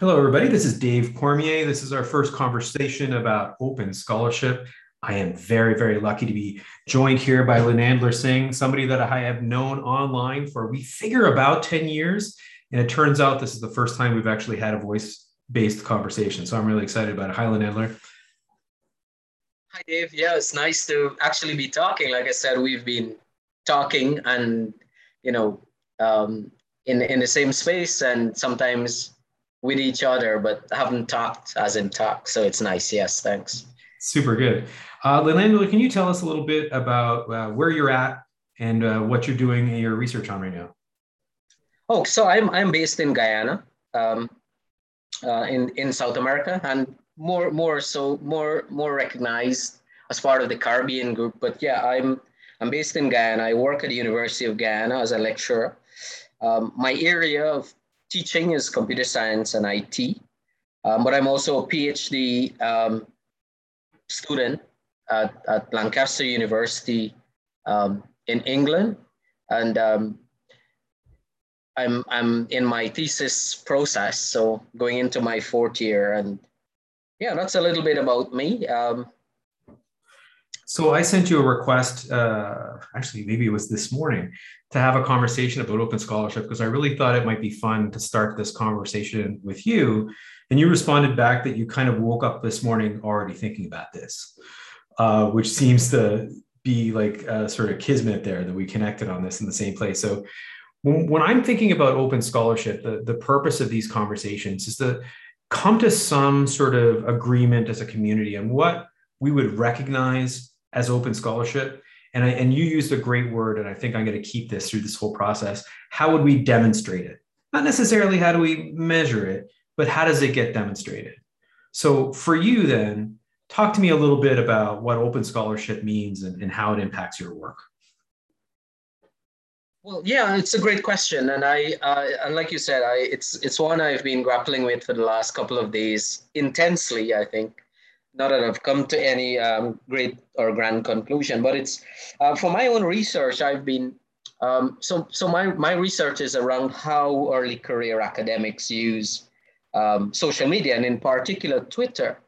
Hello, everybody. This is Dave Cormier. This is our first conversation about open scholarship. I am very, very lucky to be joined here by Lenandlar Singh, somebody that I have known online for we figure about 10 years. And it turns out this is the first time we've actually had a voice based conversation. So I'm really excited about it. Hi, Lenandlar. Hi, Dave. Yeah, it's nice to actually be talking. Like I said, we've been talking and, you know, um, in, in the same space and sometimes with each other, but haven't talked as in talk. So it's nice. Yes, thanks. Super good. Uh, Leland, can you tell us a little bit about uh, where you're at and uh, what you're doing your research on right now? Oh, so I'm I'm based in Guyana, um, uh, in in South America, and more more so more more recognized as part of the Caribbean group. But yeah, I'm I'm based in Guyana. I work at the University of Guyana as a lecturer. Um, my area of teaching is computer science and IT, um, but I'm also a PhD um, student at, at, Lancaster University um, in England. And um, I'm, I'm in my thesis process, so going into my fourth year. And yeah, that's a little bit about me. So I sent you a request, uh, actually, maybe it was this morning, to have a conversation about open scholarship because I really thought it might be fun to start this conversation with you. And you responded back that you kind of woke up this morning already thinking about this, uh, which seems to be like a sort of kismet there that we connected on this in the same place. So when, when I'm thinking about open scholarship, the, the purpose of these conversations is to come to some sort of agreement as a community on what we would recognize as open scholarship. And I, and you used a great word and i think i'm going to keep this through this whole process. How would we demonstrate it? Not necessarily how do we measure it but how does it get demonstrated? So for you then talk to me a little bit about what open scholarship means and, and how it impacts your work. Well, yeah, it's a great question, and I, uh, and like you said, I, it's it's one I've been grappling with for the last couple of days intensely. I think, not that I've come to any um, great or grand conclusion, but it's uh, for my own research. I've been um, so so my my research is around how early career academics use um, social media and in particular Twitter,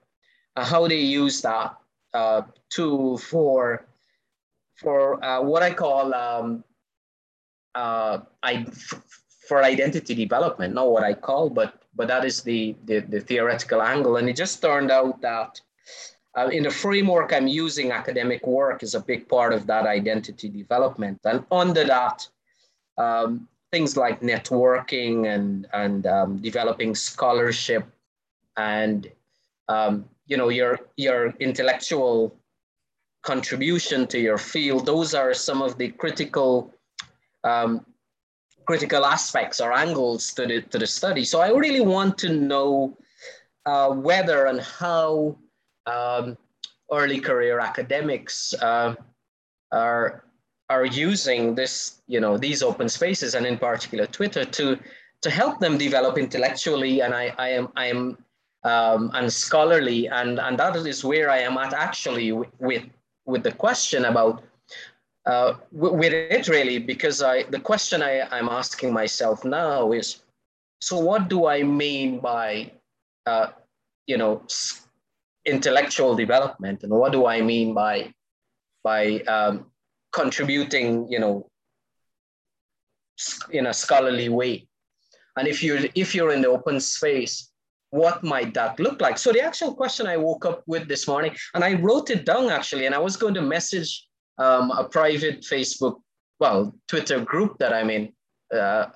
uh, how they use that uh, to for for uh, what I call um, uh, I, for identity development, not what I call, but but that is the, the, the theoretical angle. And it just turned out that uh, in the framework I'm using, academic work is a big part of that identity development. And under that, um, things like networking and, and um, developing scholarship and um, you know your, your intellectual contribution to your field, those are some of the critical um, critical aspects or angles to the, to the study. So I really want to know uh, whether and how um, early career academics uh, are are using this, you know, these open spaces and in particular Twitter to to help them develop intellectually. And I, I am I am um, and scholarly, and and that is where I am at actually with with the question about uh, with it really because I the question I, I'm asking myself now is so what do I mean by uh, you know intellectual development. And what do i mean by by um, contributing you know in a scholarly way? And if you're if you're in the open space what might that look like? So the actual question i woke up with this morning and i wrote it down actually and i was going to message um, a private facebook well twitter group that i'm in uh,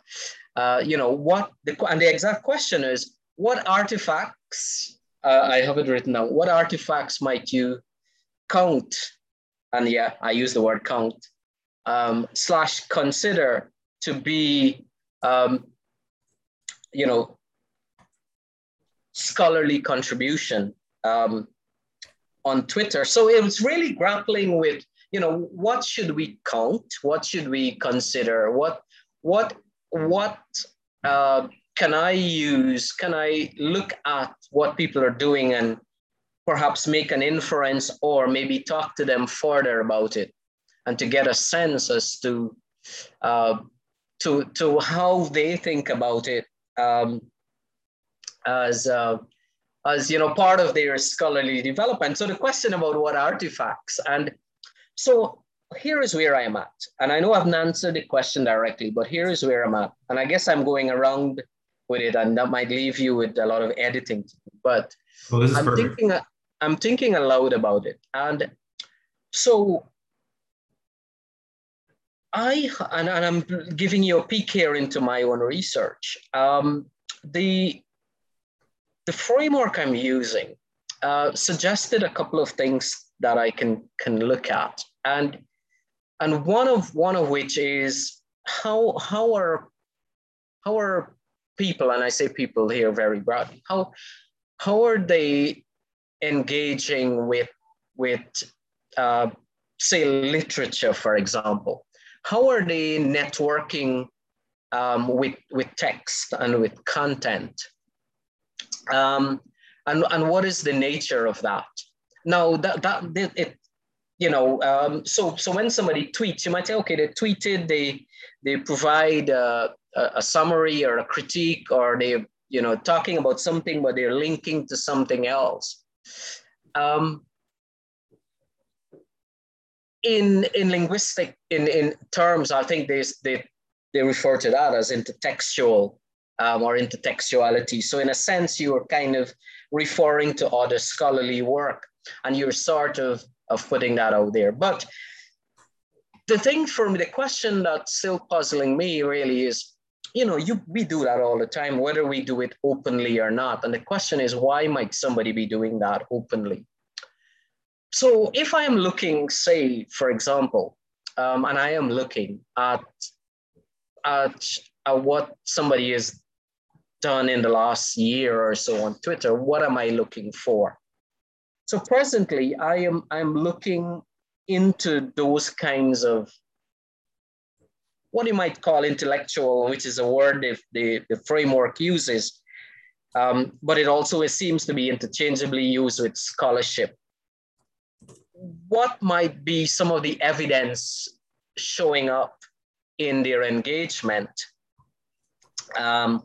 uh, you know what the and the exact question is what artifacts uh, I have it written down. What artifacts might you count? And yeah, I use the word count, um, slash consider to be, um, you know, scholarly contribution um, on Twitter. So it was really grappling with, you know, what should we count? What should we consider? What, what, what, uh, can I use, can I look at what people are doing and perhaps make an inference or maybe talk to them further about it? And to get a sense as to, uh, to, to how they think about it um, as uh, as you know part of their scholarly development. So the question about what artifacts and so here is where I am at, and I know I haven't answered the question directly, but here is where I'm at, and I guess I'm going around with it, and that might leave you with a lot of editing. But well, I'm perfect. thinking I'm thinking aloud about it, and so I and, and I'm giving you a peek here into my own research. Um, the the framework I'm using uh, suggested a couple of things that I can can look at, and and one of one of which is how how are how are people, and I say people here very broadly, how how are they engaging with with uh, say literature, for example? How are they networking um, with with text and with content? Um, and and what is the nature of that? Now that that it you know, um, so so when somebody tweets, you might say, okay, they tweeted, they they provide a, summary or a critique, or they you know talking about something, but they're linking to something else. Um, in in linguistic in in terms, I think they they they refer to that as intertextual um, or intertextuality. So in a sense, you are kind of referring to other scholarly work, and you're sort of of putting that out there. But the thing for me, the question that's still puzzling me really is, you know, you we do that all the time, whether we do it openly or not. And the question is, why might somebody be doing that openly? So if I am looking, say, for example, um, and I am looking at, at, at what somebody has done in the last year or so on Twitter, what am I looking for? So presently, I am I'm looking into those kinds of what you might call intellectual, which is a word if the, the framework uses, um, but it also seems to be interchangeably used with scholarship. What might be some of the evidence showing up in their engagement? Um,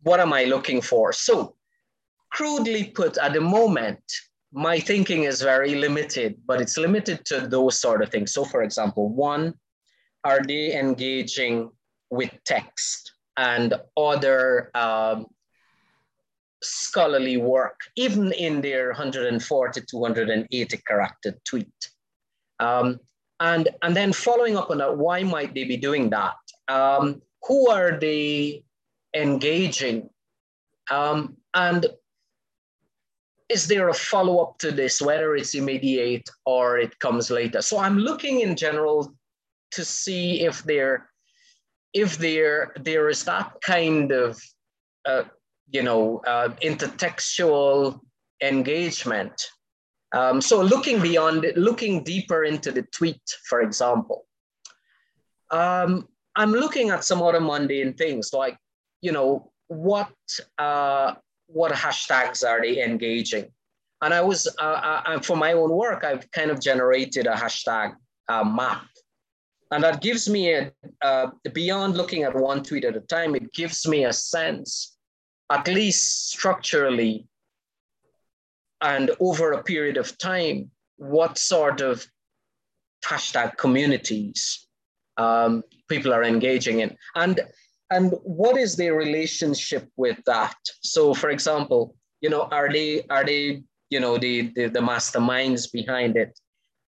what am I looking for? So, crudely put, at the moment, my thinking is very limited, but it's limited to those sort of things. So, for example, one, are they engaging with text and other um, scholarly work, even in their 140 to 280 character tweet? Um, and, and then following up on that, why might they be doing that? Um, who are they engaging? Um, and is there a follow up to this, whether it's immediate or it comes later? So I'm looking in general to see if there, if there there is that kind of, uh, you know, uh, intertextual engagement. Um, so looking beyond, looking deeper into the tweet, for example. Um, I'm looking at some other mundane things like, you know, what uh, what hashtags are they engaging? And I was, uh, uh, for my own work, I've kind of generated a hashtag uh, map. And that gives me a, uh, beyond looking at one tweet at a time, it gives me a sense, at least structurally and over a period of time, what sort of hashtag communities um, people are engaging in. And and what is their relationship with that so for example you know are they are they you know the the, the masterminds behind it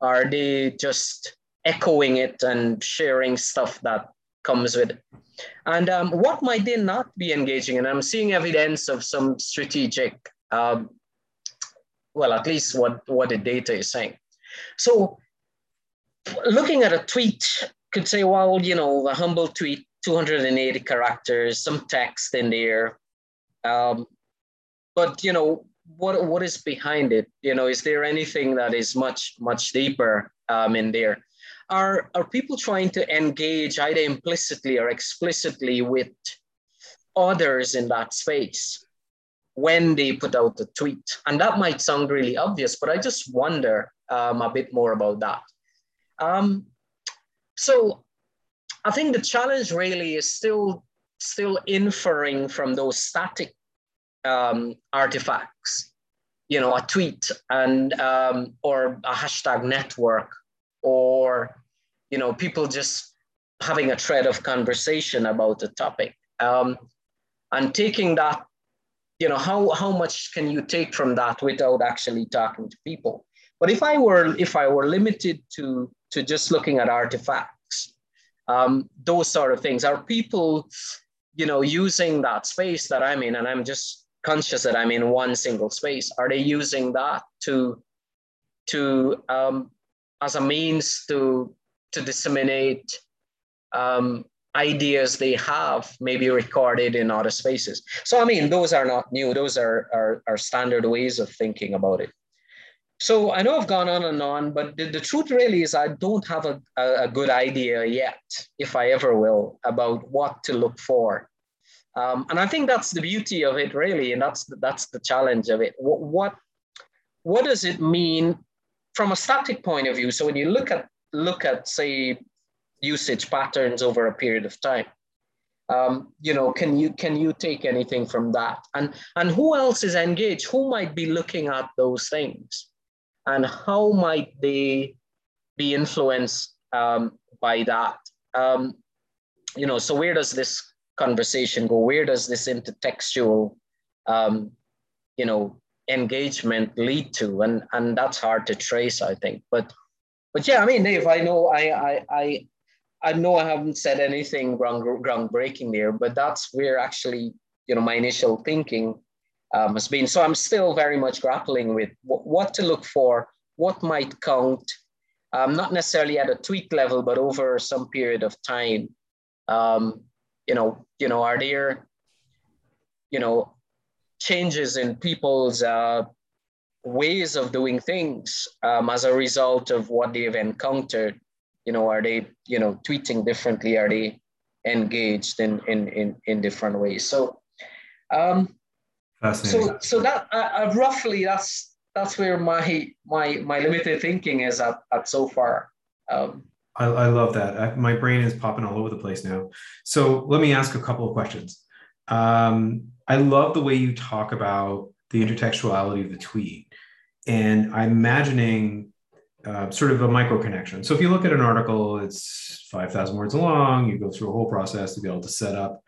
are they just echoing it and sharing stuff that comes with it and um, what might they not be engaging in i'm seeing evidence of some strategic um, well at least what what the data is saying so looking at a tweet could say well you know a humble tweet 280 characters, some text in there. Um, but you know, what what is behind it? You know, is there anything that is much much deeper um, in there? Are are people trying to engage either implicitly or explicitly with others in that space when they put out the tweet? And that might sound really obvious, but I just wonder um, a bit more about that. Um, so I think the challenge really is still still inferring from those static um, artifacts, you know, a tweet and um, or a hashtag network, or you know, people just having a thread of conversation about a topic, um, and taking that, you know, how how much can you take from that without actually talking to people? But if I were if I were limited to to just looking at artifacts, um, those sort of things, are people, you know, using that space that I'm in, and I'm just conscious that I'm in one single space. Are they using that to to um, as a means to to disseminate um, ideas they have, maybe recorded in other spaces? So I mean, those are not new. Those are are, are standard ways of thinking about it. So I know I've gone on and on, but the, the truth really is I don't have a, a, a, good idea yet, if I ever will, about what to look for. Um, and I think that's the beauty of it, really, and that's the, that's the challenge of it. What, what what does it mean from a static point of view? So when you look at look at say usage patterns over a period of time, um, you know, can you can you take anything from that? And and who else is engaged? Who might be looking at those things? and how might they be influenced um, by that? Um, you know, so where does this conversation go? Where does this intertextual, um, you know, engagement lead to? And and that's hard to trace, I think. But but yeah, I mean, Dave, I know I I I, I know I haven't said anything ground, groundbreaking there, but that's where actually you know my initial thinking um, has been. So I'm still very much grappling with w- what to look for, what might count, um, not necessarily at a tweak level, but over some period of time. Um, you know, you know, are there, you know, changes in people's uh, ways of doing things um, as a result of what they've encountered? You know, are they, you know, tweeting differently? Are they engaged in in in, in different ways? So, um, so, so that uh, uh, roughly that's that's where my my my limited thinking is at, at so far. Um, I, I love that. I, my brain is popping all over the place now. So let me ask a couple of questions. Um, I love the way you talk about the intertextuality of the tweet, and I'm imagining uh, sort of a micro connection. So if you look at an article, it's 5,000 words long. You go through a whole process to be able to set up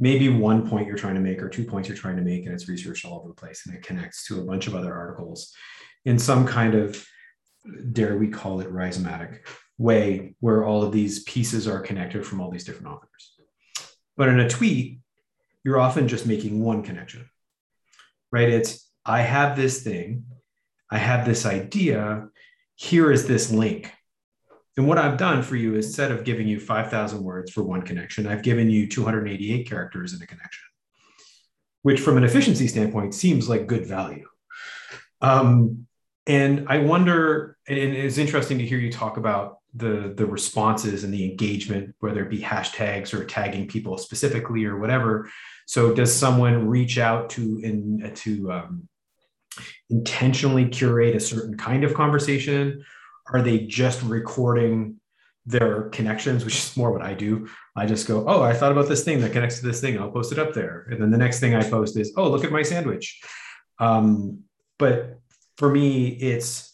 maybe one point you're trying to make or two points you're trying to make and it's researched all over the place and it connects to a bunch of other articles in some kind of dare we call it rhizomatic way where all of these pieces are connected from all these different authors but in a tweet you're often just making one connection right it's i have this thing i have this idea here is this link and what I've done for you is instead of giving you 5,000 words for one connection, I've given you 288 characters in a connection, which from an efficiency standpoint seems like good value. Um, and I wonder, and it's interesting to hear you talk about the, the responses and the engagement, whether it be hashtags or tagging people specifically or whatever. So does someone reach out to in to um, intentionally curate a certain kind of conversation are they just recording their connections, which is more what I do. I just go, oh, I thought about this thing that connects to this thing. I'll post it up there. And then the next thing I post is, oh, look at my sandwich. Um, but for me, it's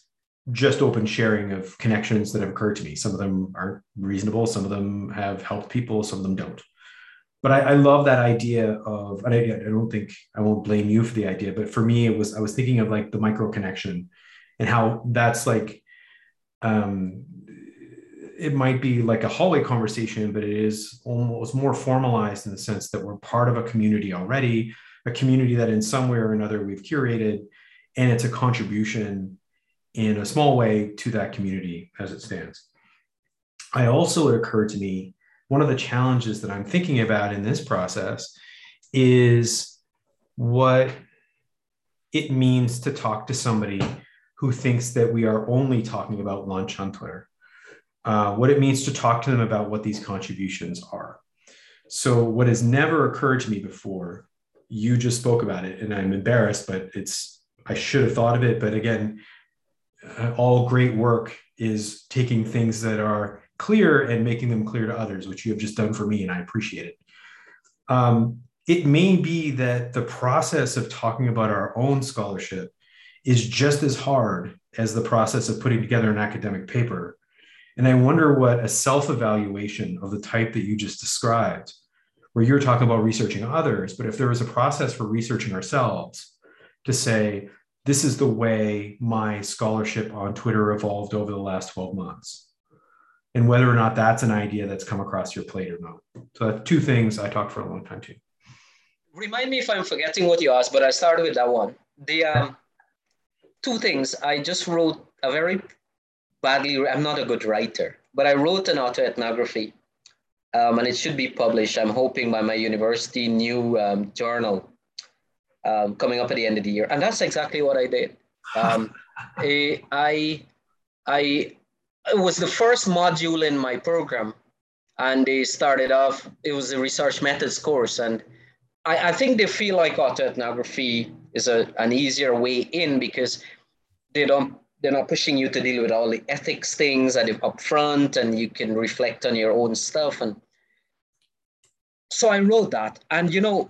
just open sharing of connections that have occurred to me. Some of them aren't reasonable. Some of them have helped people. Some of them don't. But I, I love that idea of, and I, I don't think I won't blame you for the idea, but for me, it was, I was thinking of like the micro connection and how that's like um, it might be like a hallway conversation, but it is almost more formalized in the sense that we're part of a community already, a community that in some way or another we've curated, and it's a contribution in a small way to that community as it stands. I also, it occurred to me, one of the challenges that I'm thinking about in this process is what it means to talk to somebody who thinks that we are only talking about lunch on Twitter, uh, what it means to talk to them about what these contributions are. So, what has never occurred to me before, you just spoke about it, and I'm embarrassed, but it's, I should have thought of it. But again, uh, all great work is taking things that are clear and making them clear to others, which you have just done for me, and I appreciate it. Um, it may be that the process of talking about our own scholarship is just as hard as the process of putting together an academic paper. And I wonder what a self evaluation of the type that you just described, where you're talking about researching others, but if there was a process for researching ourselves to say, this is the way my scholarship on Twitter evolved over the last 12 months. And whether or not that's an idea that's come across your plate or not. So that's two things I talked for a long time too. Remind me if I'm forgetting what you asked, but I started with that one. The um, two things. I just wrote a very badly, I'm not a good writer, but I wrote an autoethnography um, and it should be published. I'm hoping by my university new um, journal um, coming up at the end of the year. And that's exactly what I did. Um, I, I, I, it was the first module in my program and they started off, it was a research methods course. And I, I think they feel like autoethnography is a, an easier way in because they don't they're not pushing you to deal with all the ethics things are up front and you can reflect on your own stuff and so i wrote that and you know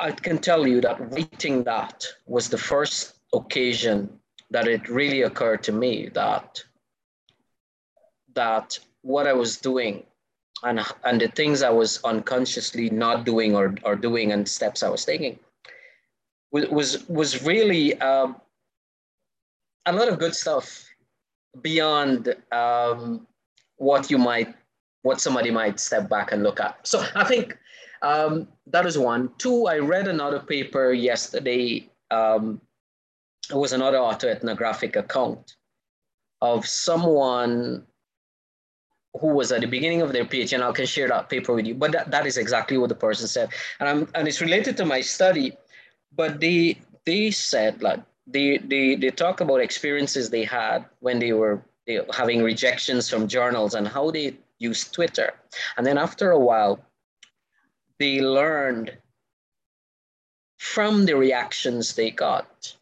i can tell you that writing that was the first occasion that it really occurred to me that that what i was doing and and the things i was unconsciously not doing or, or doing and steps i was taking was was, really uh, a lot of good stuff beyond um, what you might, what somebody might step back and look at. So I think um, that is one. Two, I read another paper yesterday. Um, it was another autoethnographic account of someone who was at the beginning of their PhD, and I can share that paper with you. But that, that is exactly what the person said, and I'm, and it's related to my study. But they they said like they, they, they talk about experiences they had when they were having rejections from journals and how they used Twitter. And then after a while, they learned from the reactions they got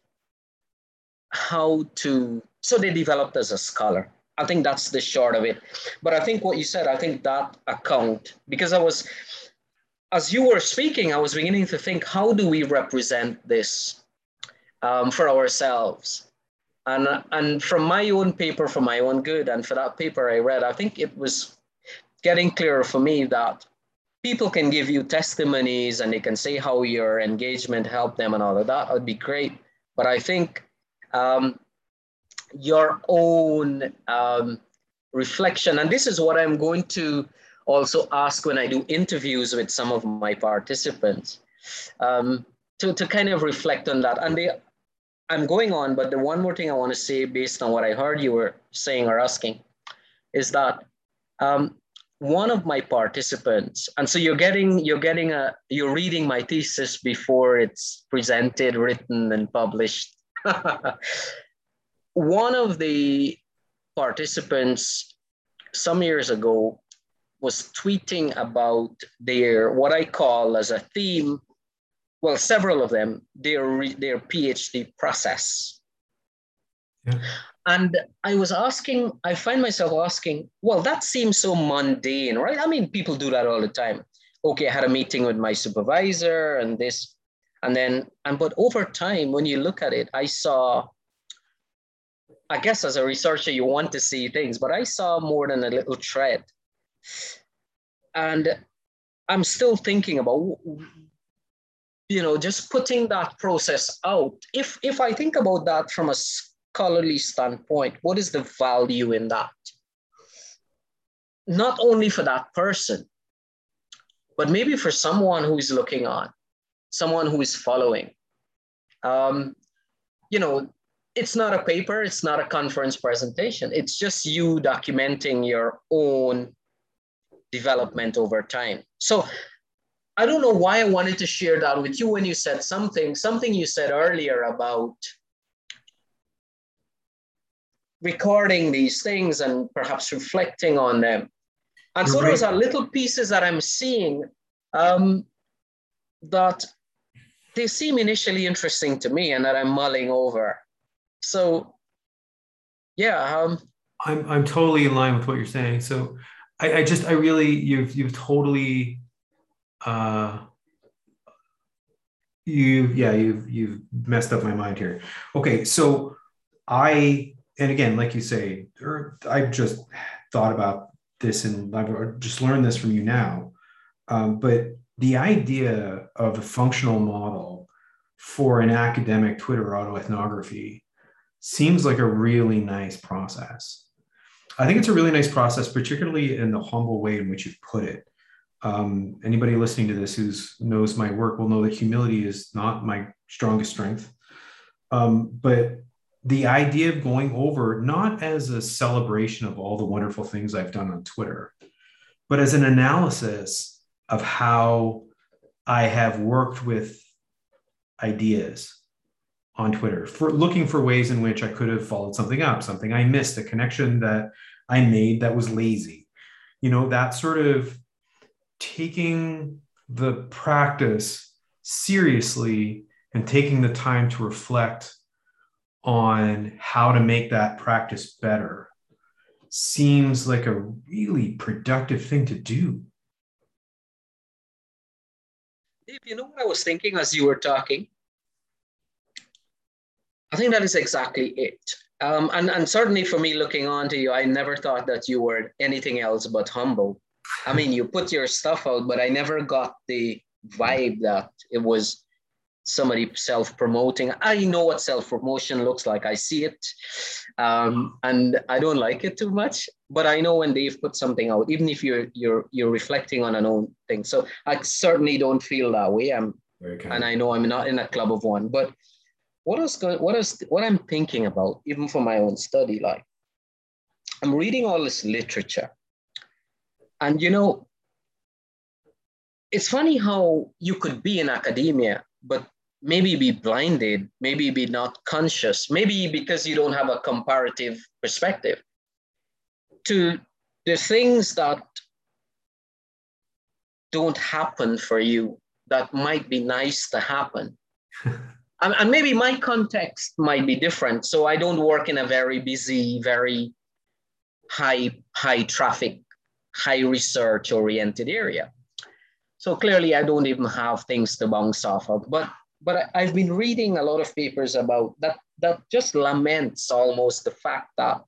how to, so they developed as a scholar. I think that's the short of it. But I think what you said, I think that account, because I was, as you were speaking, I was beginning to think, how do we represent this um, for ourselves. And, and from my own paper, for my own good, and for that paper I read, I think it was getting clearer for me that people can give you testimonies and they can say how your engagement helped them and all of that. Would be great. But I think um, your own um, reflection, and this is what I'm going to also ask when I do interviews with some of my participants, um, to, to kind of reflect on that. And they I'm going on, but the one more thing I want to say based on what I heard you were saying or asking is that um, one of my participants, and so you're getting you're getting a you're reading my thesis before it's presented, written, and published. one of the participants some years ago was tweeting about their what I call as a theme well, several of them, their, their PhD process. Yeah. And I was asking, I find myself asking, well, that seems so mundane, right? I mean, people do that all the time. Okay, I had a meeting with my supervisor and this, and then, and but over time, when you look at it, I saw, I guess as a researcher, you want to see things, but I saw more than a little thread. And I'm still thinking about you know just putting that process out if if i think about that from a scholarly standpoint what is the value in that? Not only for that person but maybe for someone who is looking on someone who is following. Um, you know it's not a paper it's not a conference presentation. It's just you documenting your own development over time. So I don't know why I wanted to share that with you when you said something, something you said earlier about recording these things and perhaps reflecting on them. And You're so right. those are little pieces that I'm seeing um, that they seem initially interesting to me and that I'm mulling over. So, yeah. Um, I'm, I'm totally in line with what you're saying. So I, I just, I really, you've, you've totally uh, you yeah you've you've messed up my mind here okay so i and again like you say i've just thought about this and i've just learned this from you now. Um, but the idea of a functional model for an academic twitter autoethnography seems like a really nice process. I think it's a really nice process particularly in the humble way in which you've put it. Um, anybody listening to this who knows my work will know that humility is not my strongest strength. Um, but the idea of going over not as a celebration of all the wonderful things I've done on Twitter, but as an analysis of how I have worked with ideas on Twitter for looking for ways in which I could have followed something up, something I missed, a connection that I made that was lazy. You know, that sort of taking the practice seriously and taking the time to reflect on how to make that practice better seems like a really productive thing to do. Dave, you know what I was thinking as you were talking? I think that is exactly it. Um, and, and certainly for me, looking on to you, I never thought that you were anything else but humble. I mean, you put your stuff out, but I never got the vibe that it was somebody self-promoting. I know what self-promotion looks like. I see it, um, and I don't like it too much. But I know when they've put something out, even if you're you're you're reflecting on an own thing. So I certainly don't feel that way. I'm, and I know I'm not in a club of one. But what is going? What is what I'm thinking about, even for my own study, like I'm reading all this literature and you know, it's funny how you could be in academia, but maybe be blinded, maybe be not conscious, maybe because you don't have a comparative perspective to the things that don't happen for you that might be nice to happen. and, maybe my context might be different. So I don't work in a very busy, very high, high traffic high research oriented area. So clearly I don't even have things to bounce off of, but but I've been reading a lot of papers about that that just laments almost the fact that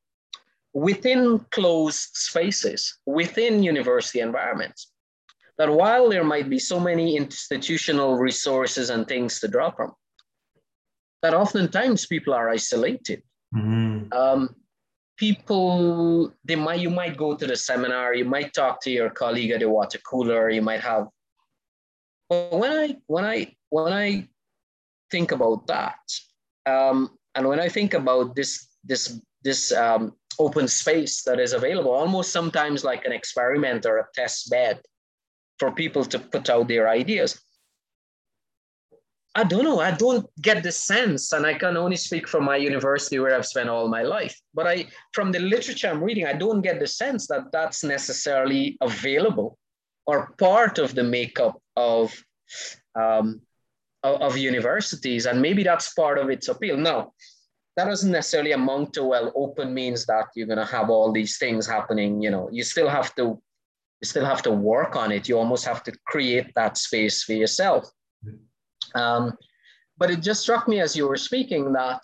within closed spaces, within university environments, that while there might be so many institutional resources and things to draw from, that oftentimes people are isolated. Mm-hmm. Um, people they might you might go to the seminar you might talk to your colleague at the water cooler you might have but when i when i when i think about that um, and when i think about this this this um, open space that is available almost sometimes like an experiment or a test bed for people to put out their ideas I don't know. I don't get the sense, and I can only speak from my university where I've spent all my life. But I, from the literature I'm reading, I don't get the sense that that's necessarily available or part of the makeup of um, of, of universities, and maybe that's part of its appeal. Now, that doesn't necessarily amount to well. Open means that you're going to have all these things happening. You know, you still have to, you still have to work on it. You almost have to create that space for yourself. Um, but it just struck me as you were speaking that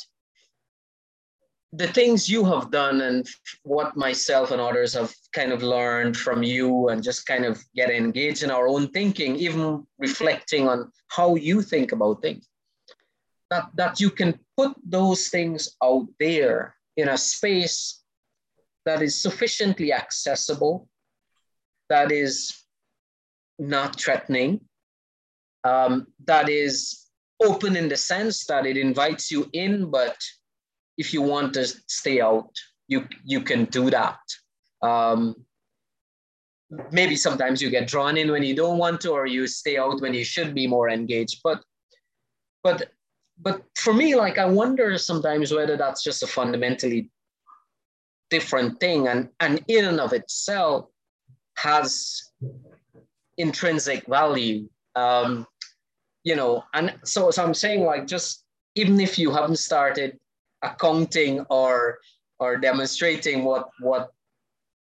the things you have done and what myself and others have kind of learned from you and just kind of get engaged in our own thinking, even reflecting on how you think about things, that, that you can put those things out there in a space that is sufficiently accessible, that is not threatening, um, that is open in the sense that it invites you in, but if you want to stay out, you you can do that. Um, maybe sometimes you get drawn in when you don't want to, or you stay out when you should be more engaged. But but but for me, like I wonder sometimes whether that's just a fundamentally different thing, and and in and of itself has intrinsic value. Um, you know, and so, so I'm saying like just even if you haven't started accounting or or demonstrating what what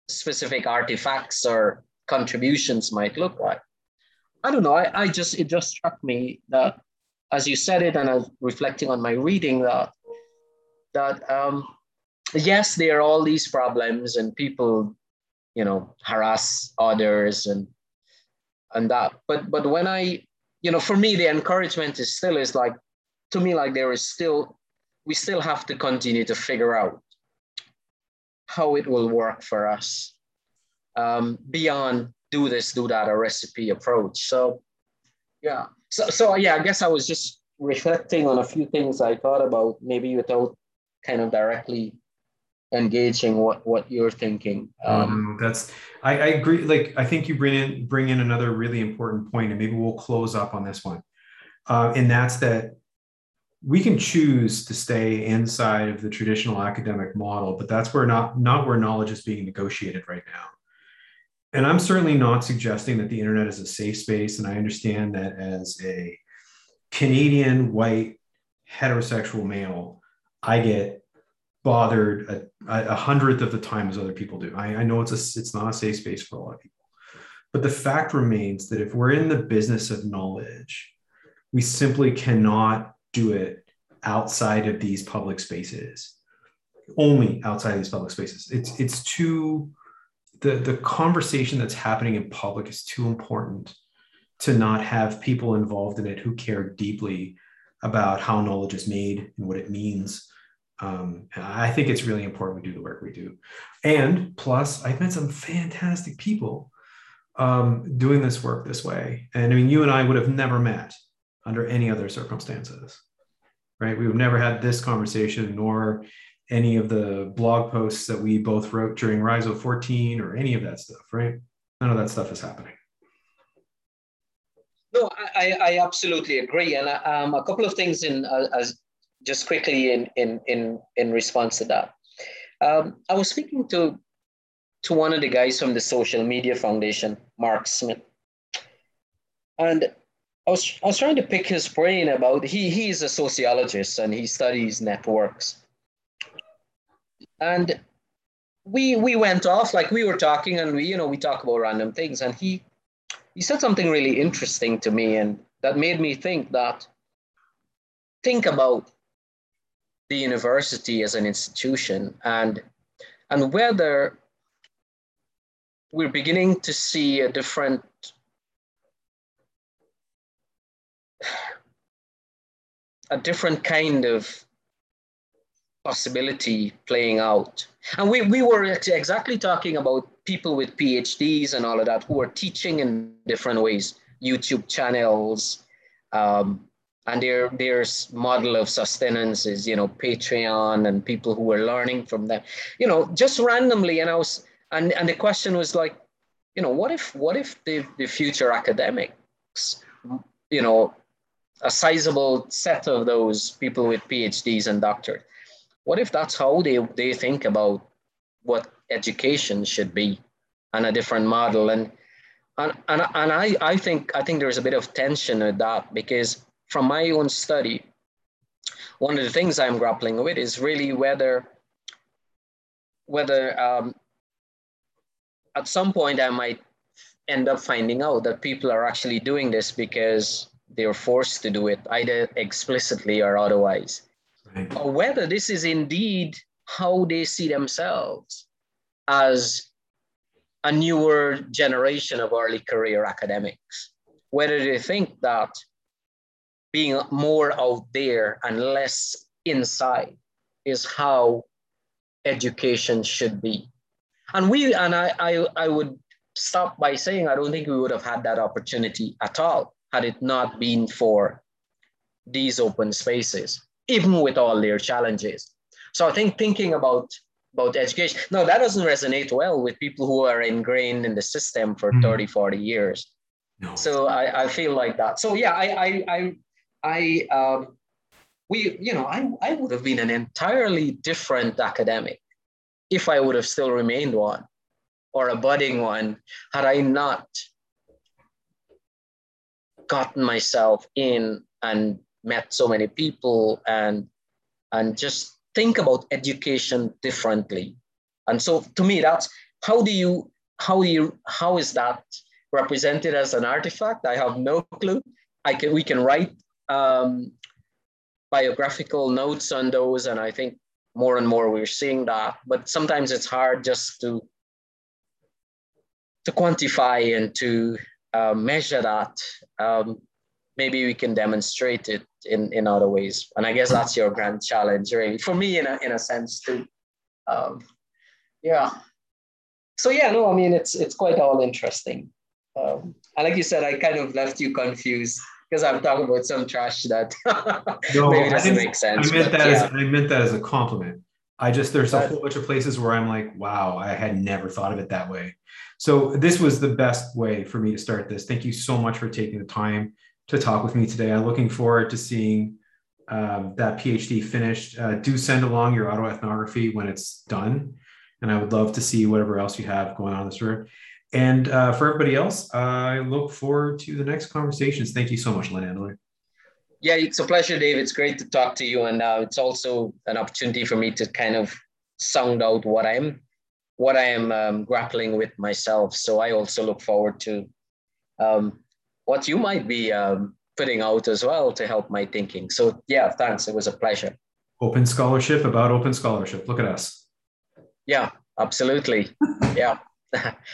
specific artifacts or contributions might look like. I don't know. I, I just it just struck me that as you said it, and I was reflecting on my reading that that um, yes, there are all these problems, and people, you know, harass others and and that. But but when I, you know, for me, the encouragement is still is like, to me, like there is still, we still have to continue to figure out how it will work for us um, beyond do this, do that, a recipe approach. So yeah, so so yeah, I guess I was just reflecting on a few things I thought about, maybe without kind of directly engaging what what you're thinking. Um, that's I, I agree. Like I think you bring in bring in another really important point, and maybe we'll close up on this one. Uh, and that's that we can choose to stay inside of the traditional academic model, but that's where not not where knowledge is being negotiated right now. And I'm certainly not suggesting that the internet is a safe space, and I understand that as a Canadian white heterosexual male, I get bothered a, a, hundredth of the time as other people do. I, I know it's a it's not a safe space for a lot of people, but the fact remains that if we're in the business of knowledge, we simply cannot do it outside of these public spaces. Only outside of these public spaces. It's it's too the the conversation that's happening in public is too important to not have people involved in it who care deeply about how knowledge is made and what it means. Um, I think it's really important we do the work we do. And plus, I've met some fantastic people um, doing this work this way. And I mean, you and I would have never met under any other circumstances, right? We've never had this conversation, nor any of the blog posts that we both wrote during Rhizo 14 or any of that stuff, right? None of that stuff is happening. No, I, I absolutely agree. And um, a couple of things in uh, as just quickly in, in, in, in response to that. Um, I was speaking to, to one of the guys from the Social Media Foundation, Marc Smith. And I was, I was trying to pick his brain about, he, he's a sociologist and he studies networks. And we, we went off, like we were talking and we, you know, we talk about random things. And he, he said something really interesting to me and that made me think that think about the university as an institution and and whether we're beginning to see a different a different kind of possibility playing out and we, we were exactly talking about people with PhDs and all of that who are teaching in different ways, YouTube channels, um, and their their model of sustenance is you know Patreon and people who are learning from them, you know, just randomly. And I was and and the question was like, you know, what if what if the the future academics, you know, a sizable set of those people with PhDs and doctors, what if that's how they they think about what education should be and a different model. And and, and, and I, I think I think there's a bit of tension with that because from my own study, one of the things I'm grappling with is really whether whether um, at some point I might end up finding out that people are actually doing this because they're forced to do it either explicitly or otherwise. Right. Or whether this is indeed how they see themselves as a newer generation of early career academics, whether they think that being more out there and less inside is how education should be. And we and I, I, I would stop by saying I don't think we would have had that opportunity at all had it not been for these open spaces, even with all their challenges. So I think thinking about about education, no, that doesn't resonate well with people who are ingrained in the system for mm. 30, 40 years. No. So I, I feel like that. So yeah, I I I, I um, we you know I, I would have been an entirely different academic if I would have still remained one or a budding one had I not gotten myself in and met so many people and and just think about education differently. And so to me, that's how do you, how do you, how is that represented as an artifact? I have no clue. I can, we can write um, biographical notes on those, and I think more and more we're seeing that. But sometimes it's hard just to to quantify and to uh, measure that. Um, maybe we can demonstrate it in, in other ways. And I guess that's your grand challenge, really, for me, in a, in a sense, too. Um, yeah. So, yeah, no, I mean, it's, it's quite all interesting. Um, and like you said, I kind of left you confused because I'm talking about some trash that no, maybe doesn't make sense. I meant that yeah. as I meant that as a compliment. I just there's a whole bunch of places where I'm like, wow, I had never thought of it that way. So this was the best way for me to start this. Thank you so much for taking the time to talk with me today. I'm looking forward to seeing um, that PhD finished. Uh, do send along your autoethnography when it's done. And I would love to see whatever else you have going on this room. And uh, for everybody else, I look forward to the next conversations. Thank you so much, Lenandlar. Yeah, it's a pleasure, Dave. It's great to talk to you. And uh, it's also an opportunity for me to kind of sound out what I'm what I am um, grappling with myself. So I also look forward to um, what you might be um, putting out as well to help my thinking. So yeah, thanks. It was a pleasure. Open scholarship about open scholarship. Look at us. Yeah, absolutely. yeah.